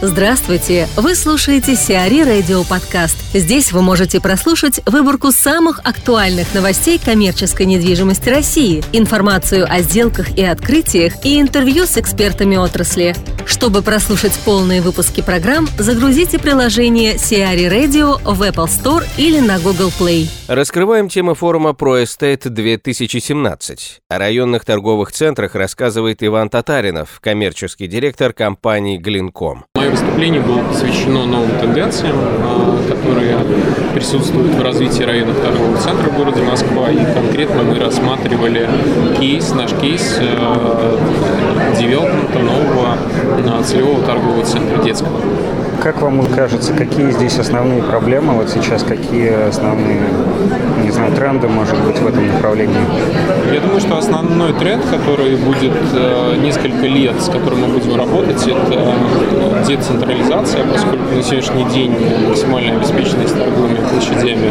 Здравствуйте! Вы слушаете Сиари Радио Подкаст. Здесь вы можете прослушать выборку самых актуальных новостей коммерческой недвижимости России, информацию о сделках и открытиях и интервью с экспертами отрасли. Чтобы прослушать полные выпуски программ, загрузите приложение Сиари Radio в Apple Store или на Google Play. Раскрываем темы форума ProEstate 2017. О районных торговых центрах рассказывает Иван Татаринов, коммерческий директор компании Глинком. Мое выступление было посвящено новым тенденциям, а, которые присутствуют в развитии районных торговых центров в городе Москва. И конкретно мы рассматривали кейс, наш кейс э, девелопмента нового э, целевого торгового центра детского. Как вам кажется, какие здесь основные проблемы вот сейчас, какие основные, не знаю, тренды, может быть, в этом направлении? Я думаю, что основной тренд, который будет э, несколько лет, с которым мы будем работать, это децентрализация, поскольку на сегодняшний день максимальная обеспеченность торговыми площадями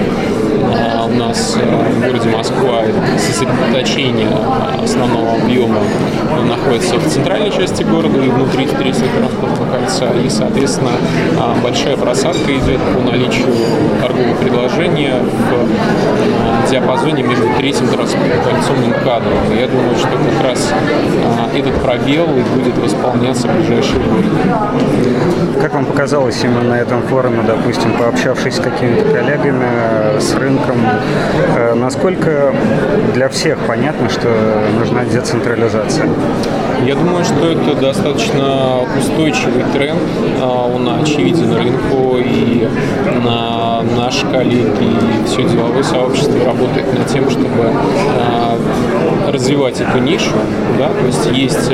э, у нас э, в городе Москва, сосредоточение основного объема находится в центральной части города и внутри транспортного кольца, и, соответственно, а, большая просадка идет по наличию торгового предложения в а, диапазоне между третьим транспортным кольцом и МКАДом. Я думаю, что как раз а, этот пробел и будет восполняться в ближайшие годы. Как вам показалось именно на этом форуме, допустим, пообщавшись с какими-то коллегами, э, с рынком, э, насколько для всех понятно, что нужна децентрализация? Я думаю, что это достаточно устойчивый тренд. Он очевиден рынку, и на наши коллеги и все деловое сообщество работает над тем, чтобы развивать эту нишу. Да? То есть есть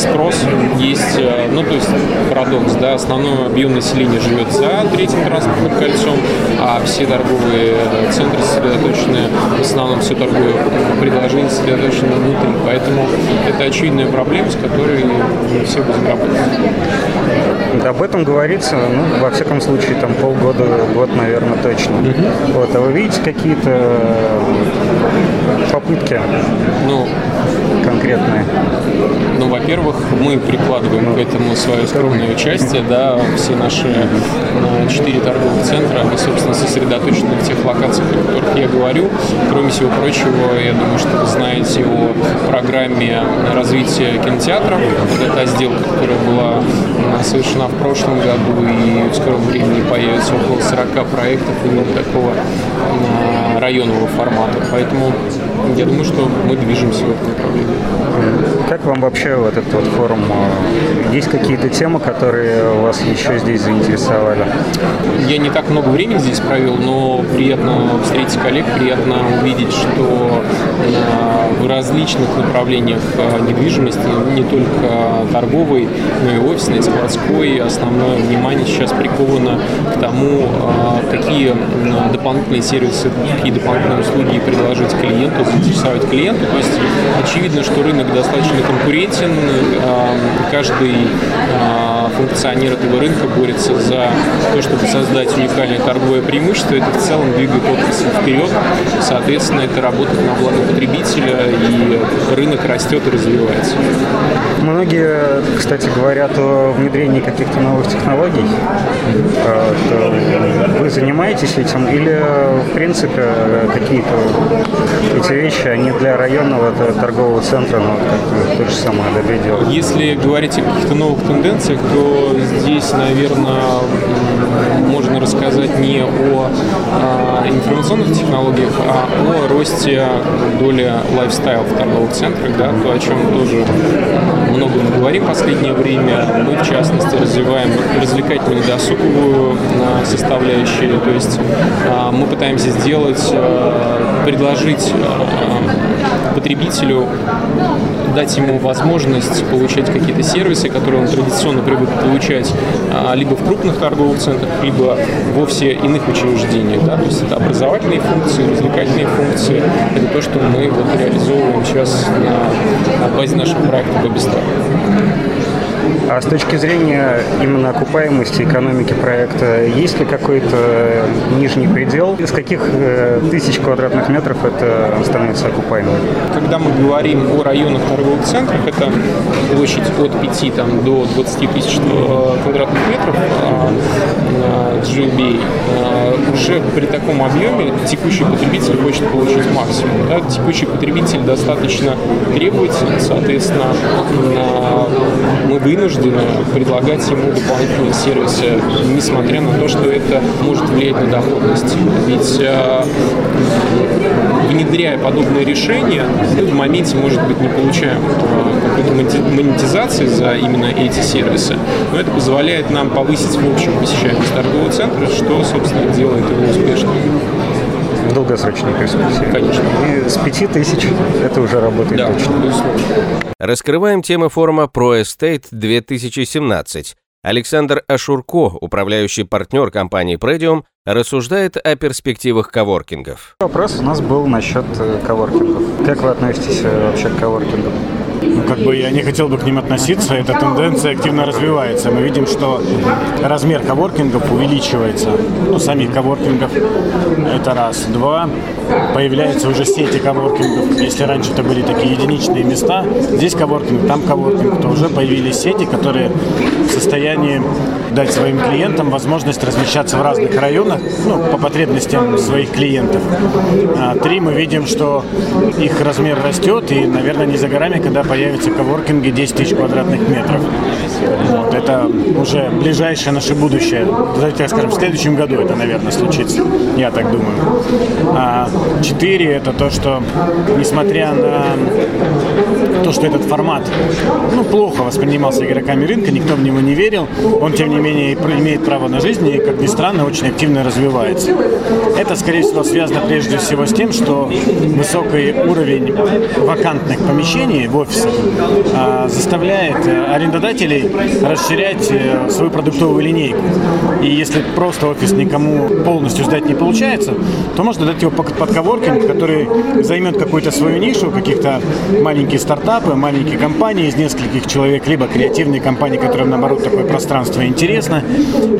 спрос, есть, ну то есть парадокс, да, основной объем населения живет за третьим транспортным кольцом, а все торговые центры сосредоточены, в основном все торговые предложения сосредоточены внутри. Поэтому это очевидная проблема, с которой все будем работать. Об этом говорится, ну, во всяком случае, там полгода, год, наверное, точно. Угу. Вот, а вы видите какие-то попытки ну, конкретные? Ну, во-первых, мы прикладываем к этому свое скромное участие, да, все наши э, четыре торговых центра, они, собственно, сосредоточены в тех локациях, о которых я говорю. Кроме всего прочего, я думаю, что вы знаете о программе развития кинотеатров. Вот это сделка, которая была совершена в прошлом году, и в скором времени появится около 40 проектов именно такого районного формата. Поэтому я думаю, что мы движемся в этом направлении. Как вам вообще вот этот вот форум? Есть какие-то темы, которые вас еще здесь заинтересовали? Я не так много времени здесь провел, но приятно встретить коллег, приятно увидеть, что в различных направлениях недвижимости, не только торговой, но и офисной, складской, основное внимание сейчас приковано к тому, какие дополнительные сервисы, какие дополнительные услуги предложить клиенту, заинтересовать клиента. То есть очевидно, что рынок достаточно конкурентен, а, каждый функционер этого рынка борется за то, чтобы создать уникальное торговое преимущество. Это в целом двигает отрасль вперед. Соответственно, это работает на благо потребителя и рынок растет и развивается. Многие, кстати, говорят о внедрении каких-то новых технологий. А, вы занимаетесь этим или, в принципе, какие-то эти вещи, они для районного торгового центра, ну, то же самое АДБ Если говорить о каких-то новых тенденциях, то здесь, наверное, можно рассказать не о а, информационных технологиях, а о росте доли лайфстайл в торговых центрах, да, то, о чем тоже много мы говорим в последнее время. Мы, в частности, развиваем развлекательную досуговую а, составляющую, то есть а, мы пытаемся сделать, предложить потребителю дать ему возможность получать какие-то сервисы, которые он традиционно привык получать либо в крупных торговых центрах, либо вовсе иных учреждениях. Да? То есть это образовательные функции, развлекательные функции. Это то, что мы вот реализовываем сейчас на, на базе нашего проекта Бобистар. А с точки зрения именно окупаемости экономики проекта, есть ли какой-то нижний предел? Из каких э, тысяч квадратных метров это становится окупаемым? Когда мы говорим о районах торговых центров, это площадь от 5 там, до 20 тысяч э, квадратных метров GLBA, уже при таком объеме текущий потребитель хочет получить максимум. Да? Текущий потребитель достаточно требовательный, соответственно, мы вынуждены предлагать ему дополнительные сервисы, несмотря на то, что это может влиять на доходность. Ведь э, внедряя подобные решения, мы в моменте, может быть, не получаем э, какой-то монетизации за именно эти сервисы, но это позволяет нам повысить в общем посещаемость торгового центра, что, собственно, делает его успешным в долгосрочной перспективе. Конечно. И с пяти тысяч это уже работает да, точно. Безусловно. Раскрываем темы форума ProEstate 2017. Александр Ашурко, управляющий партнер компании Predium, рассуждает о перспективах коворкингов. Вопрос у нас был насчет э, коворкингов. Как вы относитесь э, вообще к коворкингам? Как бы я не хотел бы к ним относиться, эта тенденция активно развивается. Мы видим, что размер коворкингов увеличивается. Ну, самих коворкингов это раз. Два, появляются уже сети коворкингов. Если раньше это были такие единичные места, здесь коворкинг, там коворкинг, то уже появились сети, которые в состоянии дать своим клиентам возможность размещаться в разных районах, ну, по потребностям своих клиентов. А, три, мы видим, что их размер растет, и, наверное, не за горами, когда появятся коворкинги 10 тысяч квадратных метров. Вот, это уже ближайшее наше будущее. Давайте скажем, в следующем году это, наверное, случится. Я так думаю. А четыре – это то, что, несмотря на то, что этот формат ну, плохо воспринимался игроками рынка, никто в него не верил, он, тем не менее, имеет право на жизнь и, как ни странно, очень активно развивается. Это, скорее всего, связано прежде всего с тем, что высокий уровень вакантных помещений в офисах а, заставляет э, арендодателей расширять э, свою продуктовую линейку. И если просто офис никому полностью сдать не получается, то можно дать его под, коворкинг, который займет какую-то свою нишу, каких-то маленькие стартапы, маленькие компании из нескольких человек, либо креативные компании, которым, наоборот, такое пространство интересно,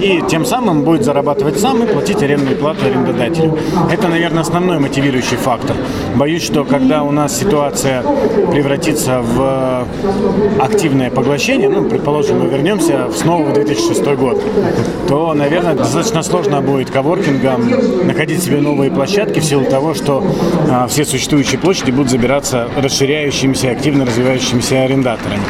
и тем самым будет зарабатывать сам и платить арендную плату арендодателю. Это, наверное, основной мотивирующий фактор. Боюсь, что когда у нас ситуация превратится в активное поглощение, ну, предположим, мы вернемся снова в 2006 год, то, наверное, достаточно сложно будет коворкингам находить себе новые площадки в силу того, что а, все существующие площади будут забираться расширяющимися, активно развивающимися арендаторами.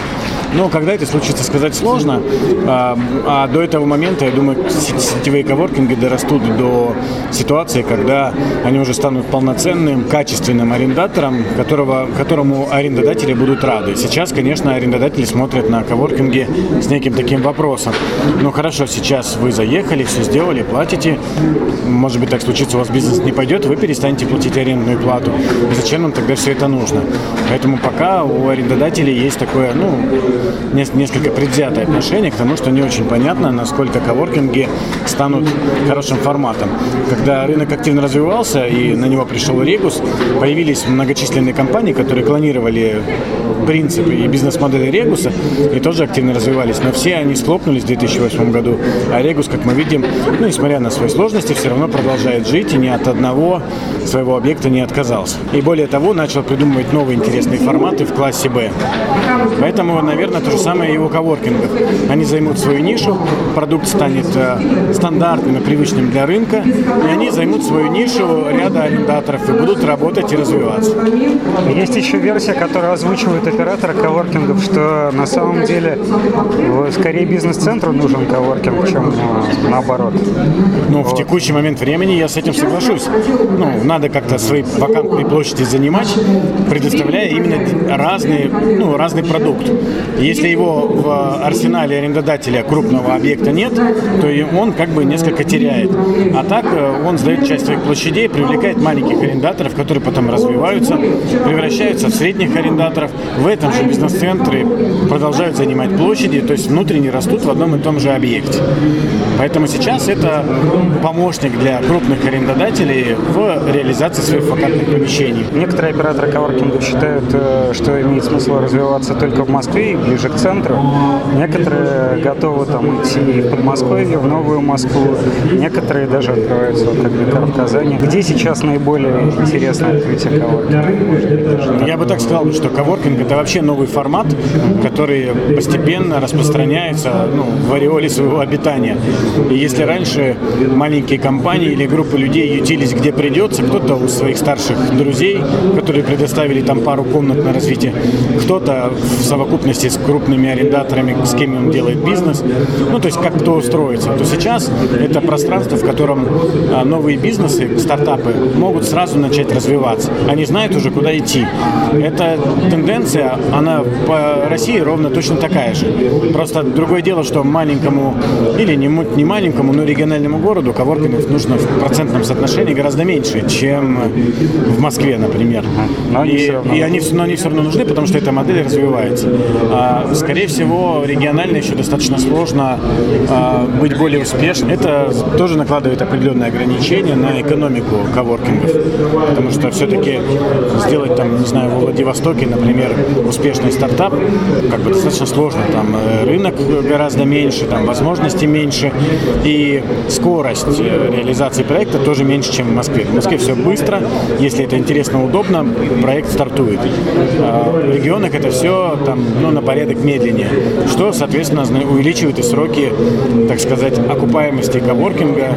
Но когда это случится, сказать сложно. А, а до этого момента, я думаю, сетевые коворкинги дорастут до ситуации, когда они уже станут полноценным, качественным арендатором, которого, которому арендодатели будут рады. Сейчас, конечно, арендодатели смотрят на коворкинги с неким таким вопросом. Ну хорошо, сейчас вы заехали, все сделали, платите. Может быть, так случится, у вас бизнес не пойдет, вы перестанете платить арендную плату. Зачем нам тогда все это нужно? Поэтому пока у арендодателей есть такое, ну, несколько предвзятое отношение к тому, что не очень понятно, насколько коворкинги станут хорошим форматом. Когда рынок активно развивался и на него пришел Регус, появились многочисленные компании, которые клонировали принципы и бизнес-модели Регуса и тоже активно развивались. Но все они схлопнулись в 2008 году. А Регус, как мы видим, ну, несмотря на свои сложности, все равно продолжает жить и ни от одного своего объекта не отказался. И более того, начал придумывать новые интересные форматы в классе Б. Поэтому, наверное, то же самое и у коворкингов. Они займут свою нишу, продукт станет э, стандартным и привычным для рынка, и они займут свою нишу ряда арендаторов и будут работать и развиваться. Есть еще версия, которая озвучивает оператора коворкингов, что на самом деле скорее бизнес-центру нужен коворкинг, чем э, наоборот. Ну, вот. в текущий момент времени я с этим соглашусь. Ну, надо как-то свои вакантные площади занимать, предоставляя именно разные, ну, разный продукт. Если его в арсенале арендодателя крупного объекта нет, то он как бы несколько теряет. А так э, он сдает часть своих площадей, привлекает маленьких арендаторов, которые потом развиваются, превращаются в средних арендаторов, в этом же бизнес-центре продолжают занимать площади, то есть внутренне растут в одном и том же объекте. Поэтому сейчас это помощник для крупных арендодателей в реализации своих вакантных помещений. Некоторые операторы коворкинга считают, э, что имеет смысл развиваться только в Москве и ближе к центру. Некоторые готовы там идти в Подмосковье, в Новую Москву. Некоторые даже открываются, вот, как Бекар в Казани. Где сейчас наиболее интересное открытие коворкинга? Я бы так сказал, что коворкинг это вообще новый формат, который постепенно распространяется ну, в ореоле своего обитания. И если раньше маленькие компании или группы людей ютились где придется, кто-то у своих старших друзей, которые предоставили там пару комнат на развитие, кто-то в совокупности с крупными арендаторами, с кем он делает бизнес, ну то есть как кто устроится, то сейчас это пространство, в котором а, новые бизнесы, стартапы могут сразу начать развиваться. Они знают уже, куда идти. Эта тенденция, она по России ровно точно такая же. Просто другое дело, что маленькому или не, не маленькому, но региональному городу коворкингов нужно в процентном соотношении гораздо меньше, чем в Москве, например. Но и, и они, но они все равно нужны, потому что эта модель развивается. А, скорее всего, регионально еще достаточно сложно а, быть более успешным. Это тоже накладывает определенные ограничения на экономику коворкингов, потому что все-таки сделать там, не знаю, во Владивостоке, например, успешный стартап, как бы достаточно сложно. Там э, рынок гораздо меньше, там возможностей меньше, и скорость э, реализации проекта тоже меньше, чем в Москве. В Москве все быстро, если это интересно, удобно, проект стартует. А в регионах это все там, ну, на порядок медленнее, что, соответственно, увеличивает и сроки, так сказать, окупаемости коворкинга,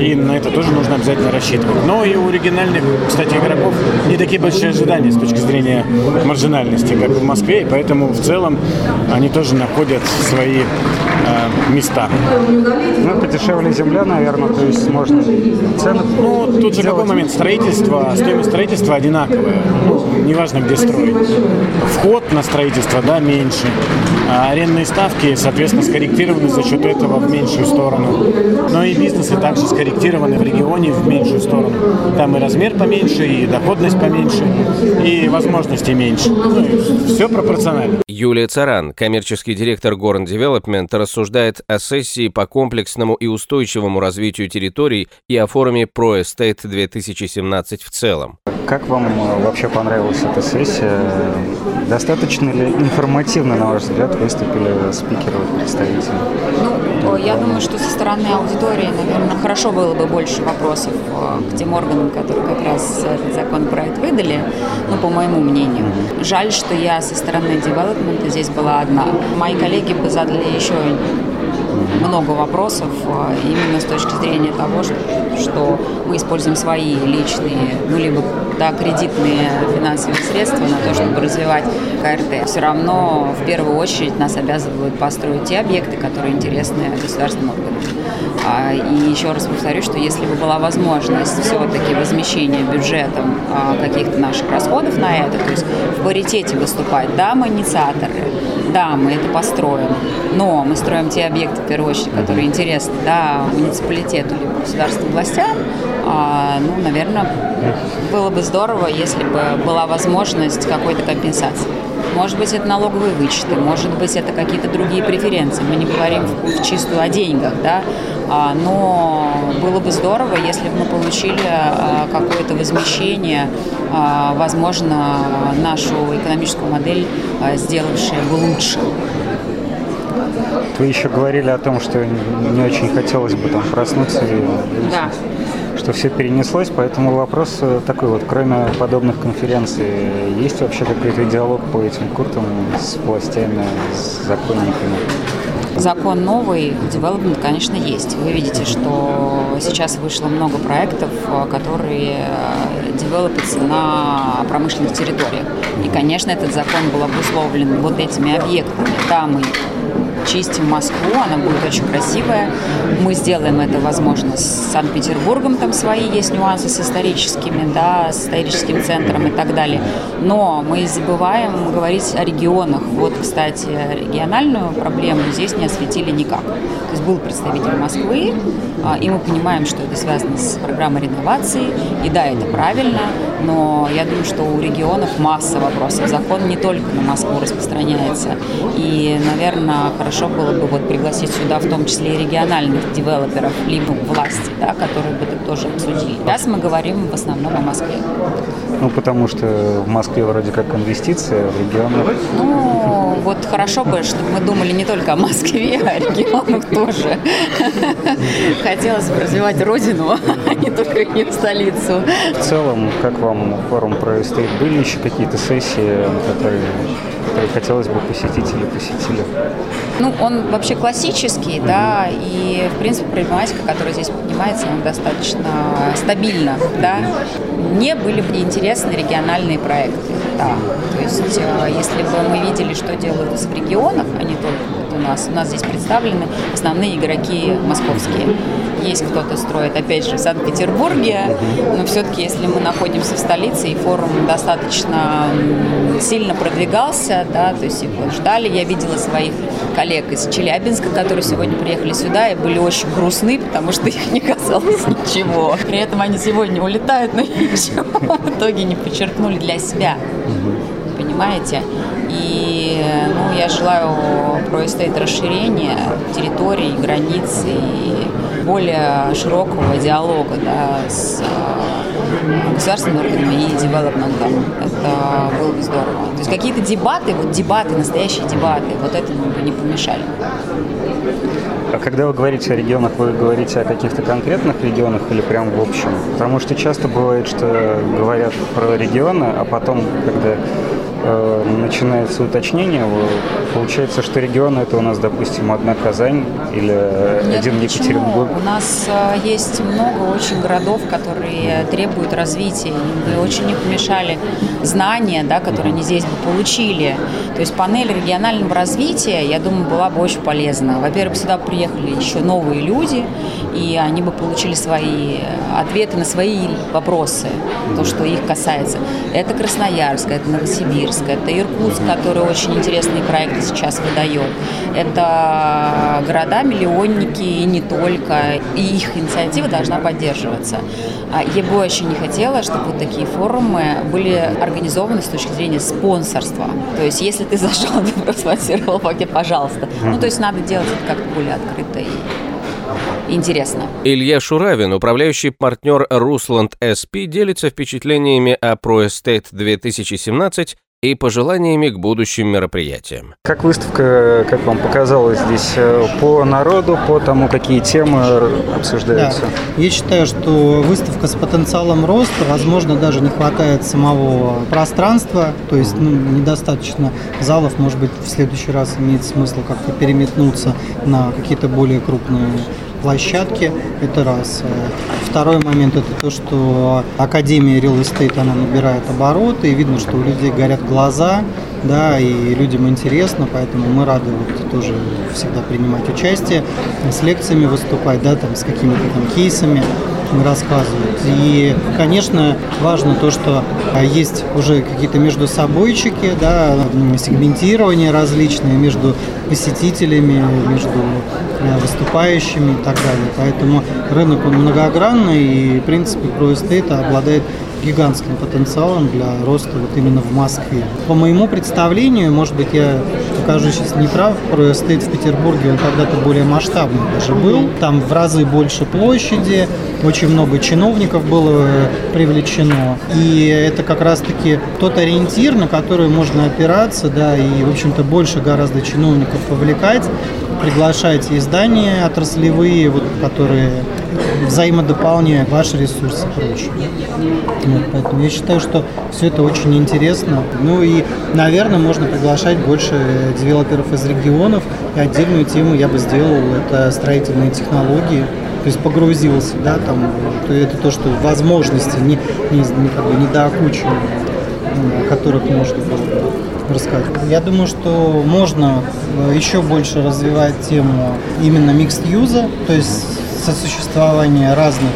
и на это тоже нужно обязательно рассчитывать. Но и у региональных, кстати, игроков не такие большие ожидания с точки зрения маржинальности, как в Москве, и поэтому в целом они тоже находят свои э, места. Ну, подешевле земля, наверное, то есть можно цены Ну, тут же какой момент строительства, стоимость строительства одинаковая, ну, неважно где строить. Вход на строительство, да, меньше, а арендные ставки, соответственно, скорректированы за счет этого в меньшую сторону. Но и бизнесы также скорректированы в регионе в меньшую сторону. Там и размер поменьше, и доходность поменьше, и возможности меньше. Ну, все пропорционально. Юлия Царан, коммерческий директор Горн Development, рассуждает о сессии по комплексному и устойчивому развитию территорий и о форуме ProEstate 2017 в целом. Как вам вообще понравилась эта сессия? Достаточно ли информативно, на ваш взгляд, выступили спикеры, представители? Ну, я думаю, что со стороны аудитории, наверное, хорошо было бы больше вопросов э, к тем органам, которые как раз этот законопроект выдали, ну, по моему мнению. Жаль, что я со стороны девелопмента здесь была одна. Мои коллеги бы задали еще много вопросов а, именно с точки зрения того, что, что мы используем свои личные, ну, либо да, кредитные финансовые средства на то, чтобы развивать КРТ. Все равно в первую очередь нас обязывают построить те объекты, которые интересны государственным органам. А, и еще раз повторю, что если бы была возможность все-таки возмещения бюджетом а, каких-то наших расходов на это, то есть в паритете выступать, да, мы инициаторы, да, мы это построим, но мы строим те объекты, в первую очередь, которые интересны да, муниципалитету либо государственным властям, а, ну, наверное, было бы здорово, если бы была возможность какой-то компенсации. Может быть, это налоговые вычеты, может быть, это какие-то другие преференции. Мы не говорим в, в чистую о деньгах, да, но было бы здорово, если бы мы получили а, какое-то возмещение, а, возможно, нашу экономическую модель сделавшее бы лучше. Вы еще говорили о том, что не очень хотелось бы там проснуться и да что все перенеслось, поэтому вопрос э, такой вот, кроме подобных конференций, есть вообще какой-то диалог по этим куртам с властями, с законниками? Закон новый, development, конечно, есть. Вы видите, что сейчас вышло много проектов, э, которые э, девелопятся на промышленных территориях. И, конечно, этот закон был обусловлен вот этими объектами. Да, мы чистим Москву, она будет очень красивая. Мы сделаем это, возможно, с Санкт-Петербургом, там свои есть нюансы с историческими, да, с историческим центром и так далее. Но мы забываем говорить о регионах. Вот, кстати, региональную проблему здесь не осветили никак. То есть был представитель Москвы, а, и мы понимаем, что это связано с программой реновации, и да, это правильно, но я думаю, что у регионов масса вопросов. Закон не только на Москву распространяется. И, наверное, хорошо было бы вот пригласить сюда в том числе и региональных девелоперов, либо власти, да, которые бы это тоже обсудили. Сейчас мы говорим в основном о Москве. Ну, потому что в Москве вроде как инвестиция, в регионах... Ну, вот хорошо бы, чтобы мы думали не только о Москве, а о регионах тоже. Хотелось бы развивать родину, а не только ее столицу. В целом, как вам форум ProEstate? Были еще какие-то сессии, которые хотелось бы посетить или посетили? Ну, он вообще классический, mm-hmm. да, и, в принципе, проблематика, которая здесь поднимается, она достаточно стабильна, да. Мне были бы интересны региональные проекты, да. То есть, э, если бы мы видели, что делают в регионах, а не только у нас. У нас здесь представлены основные игроки московские. Есть кто-то строит, опять же, в Санкт-Петербурге, но все-таки, если мы находимся в столице, и форум достаточно сильно продвигался, да, то есть его ждали. Я видела своих коллег из Челябинска, которые сегодня приехали сюда и были очень грустны, потому что их не касалось ничего. При этом они сегодня улетают, но ничего в итоге не подчеркнули для себя. Понимаете? И ну, я желаю происходит расширение территорий, границ и более широкого диалога да, с э, государственными органами и девелопментом. Это было бы здорово. То есть какие-то дебаты, вот дебаты, настоящие дебаты, вот этому бы не помешали. А когда вы говорите о регионах, вы говорите о каких-то конкретных регионах или прям в общем? Потому что часто бывает, что говорят про регионы, а потом, когда начинается уточнение, получается, что регионы это у нас, допустим, одна Казань или Нет, один Екатеринбург. У нас э, есть много очень городов, которые требуют развития. Бы очень не помешали знания, да, которые они здесь бы получили. То есть панель регионального развития, я думаю, была бы очень полезна. Во-первых, сюда приехали еще новые люди, и они бы получили свои ответы на свои вопросы, то, что их касается. Это Красноярск, это Новосибирск, это Иркутск, который очень интересные проекты сейчас выдает. Это города-миллионники и не только, и их инициатива должна поддерживаться. А я бы очень не хотела, чтобы вот такие форумы были организованы с точки зрения спонсорства. То есть, если ты зашел, ты проспонсировал пакет, пожалуйста. Ну, то есть, надо делать это как-то более открыто и интересно. Илья Шуравин, управляющий партнер Русланд СП, делится впечатлениями о ProEstate 2017 и пожеланиями к будущим мероприятиям. Как выставка, как вам показалось здесь, э, по народу, по тому, какие темы обсуждаются? Да. Я считаю, что выставка с потенциалом роста, возможно, даже не хватает самого пространства, то есть ну, недостаточно залов, может быть, в следующий раз имеет смысл как-то переметнуться на какие-то более крупные площадке, это раз. Второй момент это то, что Академия Real Estate, она набирает обороты, и видно, что у людей горят глаза, да, и людям интересно, поэтому мы рады вот тоже всегда принимать участие, с лекциями выступать, да, там, с какими-то там кейсами рассказывают. И, конечно, важно то, что есть уже какие-то между собойчики, да, сегментирование различные между посетителями, между э, выступающими и так далее. Поэтому рынок он многогранный и, в принципе, ProEstate обладает гигантским потенциалом для роста вот именно в Москве. По моему представлению, может быть, я окажусь сейчас не прав, стейт в Петербурге он когда-то более масштабный даже был. Там в разы больше площади, очень много чиновников было привлечено. И это как раз-таки тот ориентир, на который можно опираться, да, и, в общем-то, больше гораздо чиновников повлекать, приглашать издания отраслевые, вот, которые взаимодополняют ваши ресурсы прочее. Вот, поэтому я считаю, что все это очень интересно. Ну и, наверное, можно приглашать больше девелоперов из регионов. И отдельную тему я бы сделал, это строительные технологии. То есть погрузился, да, там, это то, что возможности не, не, не, как бы, не доокучены, о которых можно было рассказать. Я думаю, что можно э, еще больше развивать тему именно микс-юза, то есть сосуществование разных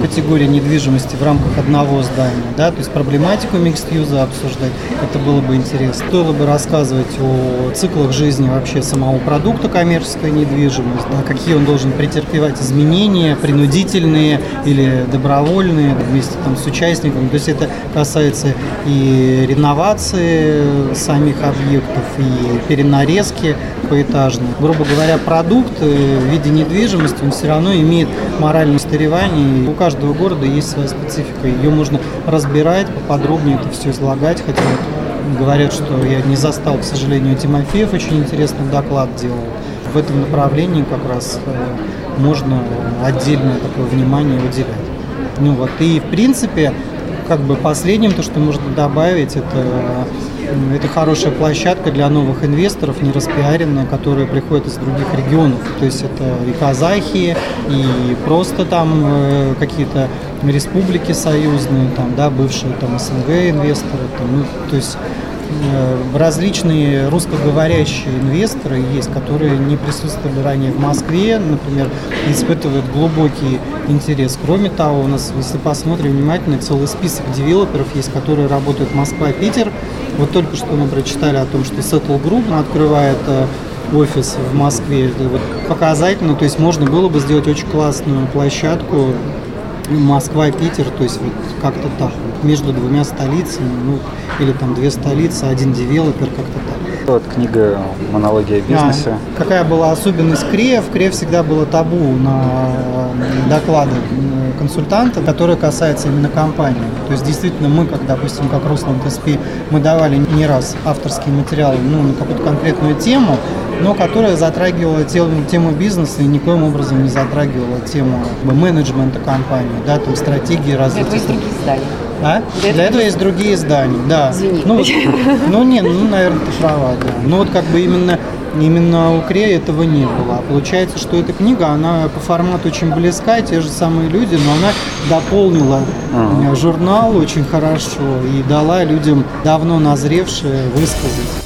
категории недвижимости в рамках одного здания, да, то есть проблематику микст-юза обсуждать, это было бы интересно. Стоило бы рассказывать о циклах жизни вообще самого продукта коммерческой недвижимости, да, какие он должен претерпевать изменения, принудительные или добровольные, вместе там, с участниками. То есть это касается и реновации самих объектов, и перенарезки поэтажной. Грубо говоря, продукт э, в виде недвижимости, он все равно имеет моральное устаревание. У каждого города есть своя специфика. Ее можно разбирать, поподробнее это все излагать, хотя говорят, что я не застал, к сожалению, Тимофеев очень интересный доклад делал. В этом направлении как раз э, можно отдельное такое внимание уделять. Ну вот, и в принципе, как бы последним, то, что можно добавить, это это хорошая площадка для новых инвесторов, не распиаренная, которые приходят из других регионов. То есть это и казахи, и просто там э, какие-то республики союзные, там, да, бывшие там СНГ инвесторы. Там, ну, то есть э, различные русскоговорящие инвесторы есть, которые не присутствовали ранее в Москве, например, испытывают глубокий интерес. Кроме того, у нас, если посмотрим внимательно, целый список девелоперов есть, которые работают Москва, Питер, вот только что мы прочитали о том, что Settle Group открывает э, офис в Москве. Это вот показательно, то есть можно было бы сделать очень классную площадку Москва-Питер, то есть вот как-то так, между двумя столицами, ну, или там две столицы, один девелопер, как-то так. Вот книга «Монология бизнеса». А, какая была особенность КРЕ? В КРЕ всегда было табу на доклады консультанта, которые касаются именно компании. То есть действительно мы, как, допустим, как Руслан КСП, мы давали не раз авторские материалы ну, на какую-то конкретную тему, но которая затрагивала тему, тему бизнеса и никоим образом не затрагивала тему менеджмента компании, да, там стратегии развития. А? Для, Для этого есть другие издания, да. Извини. Ну, ну не, ну, наверное, ты права, да. Ну вот как бы именно Именно у Крея этого не было. Получается, что эта книга, она по формату очень близка, те же самые люди, но она дополнила ага. журнал очень хорошо и дала людям давно назревшие высказать.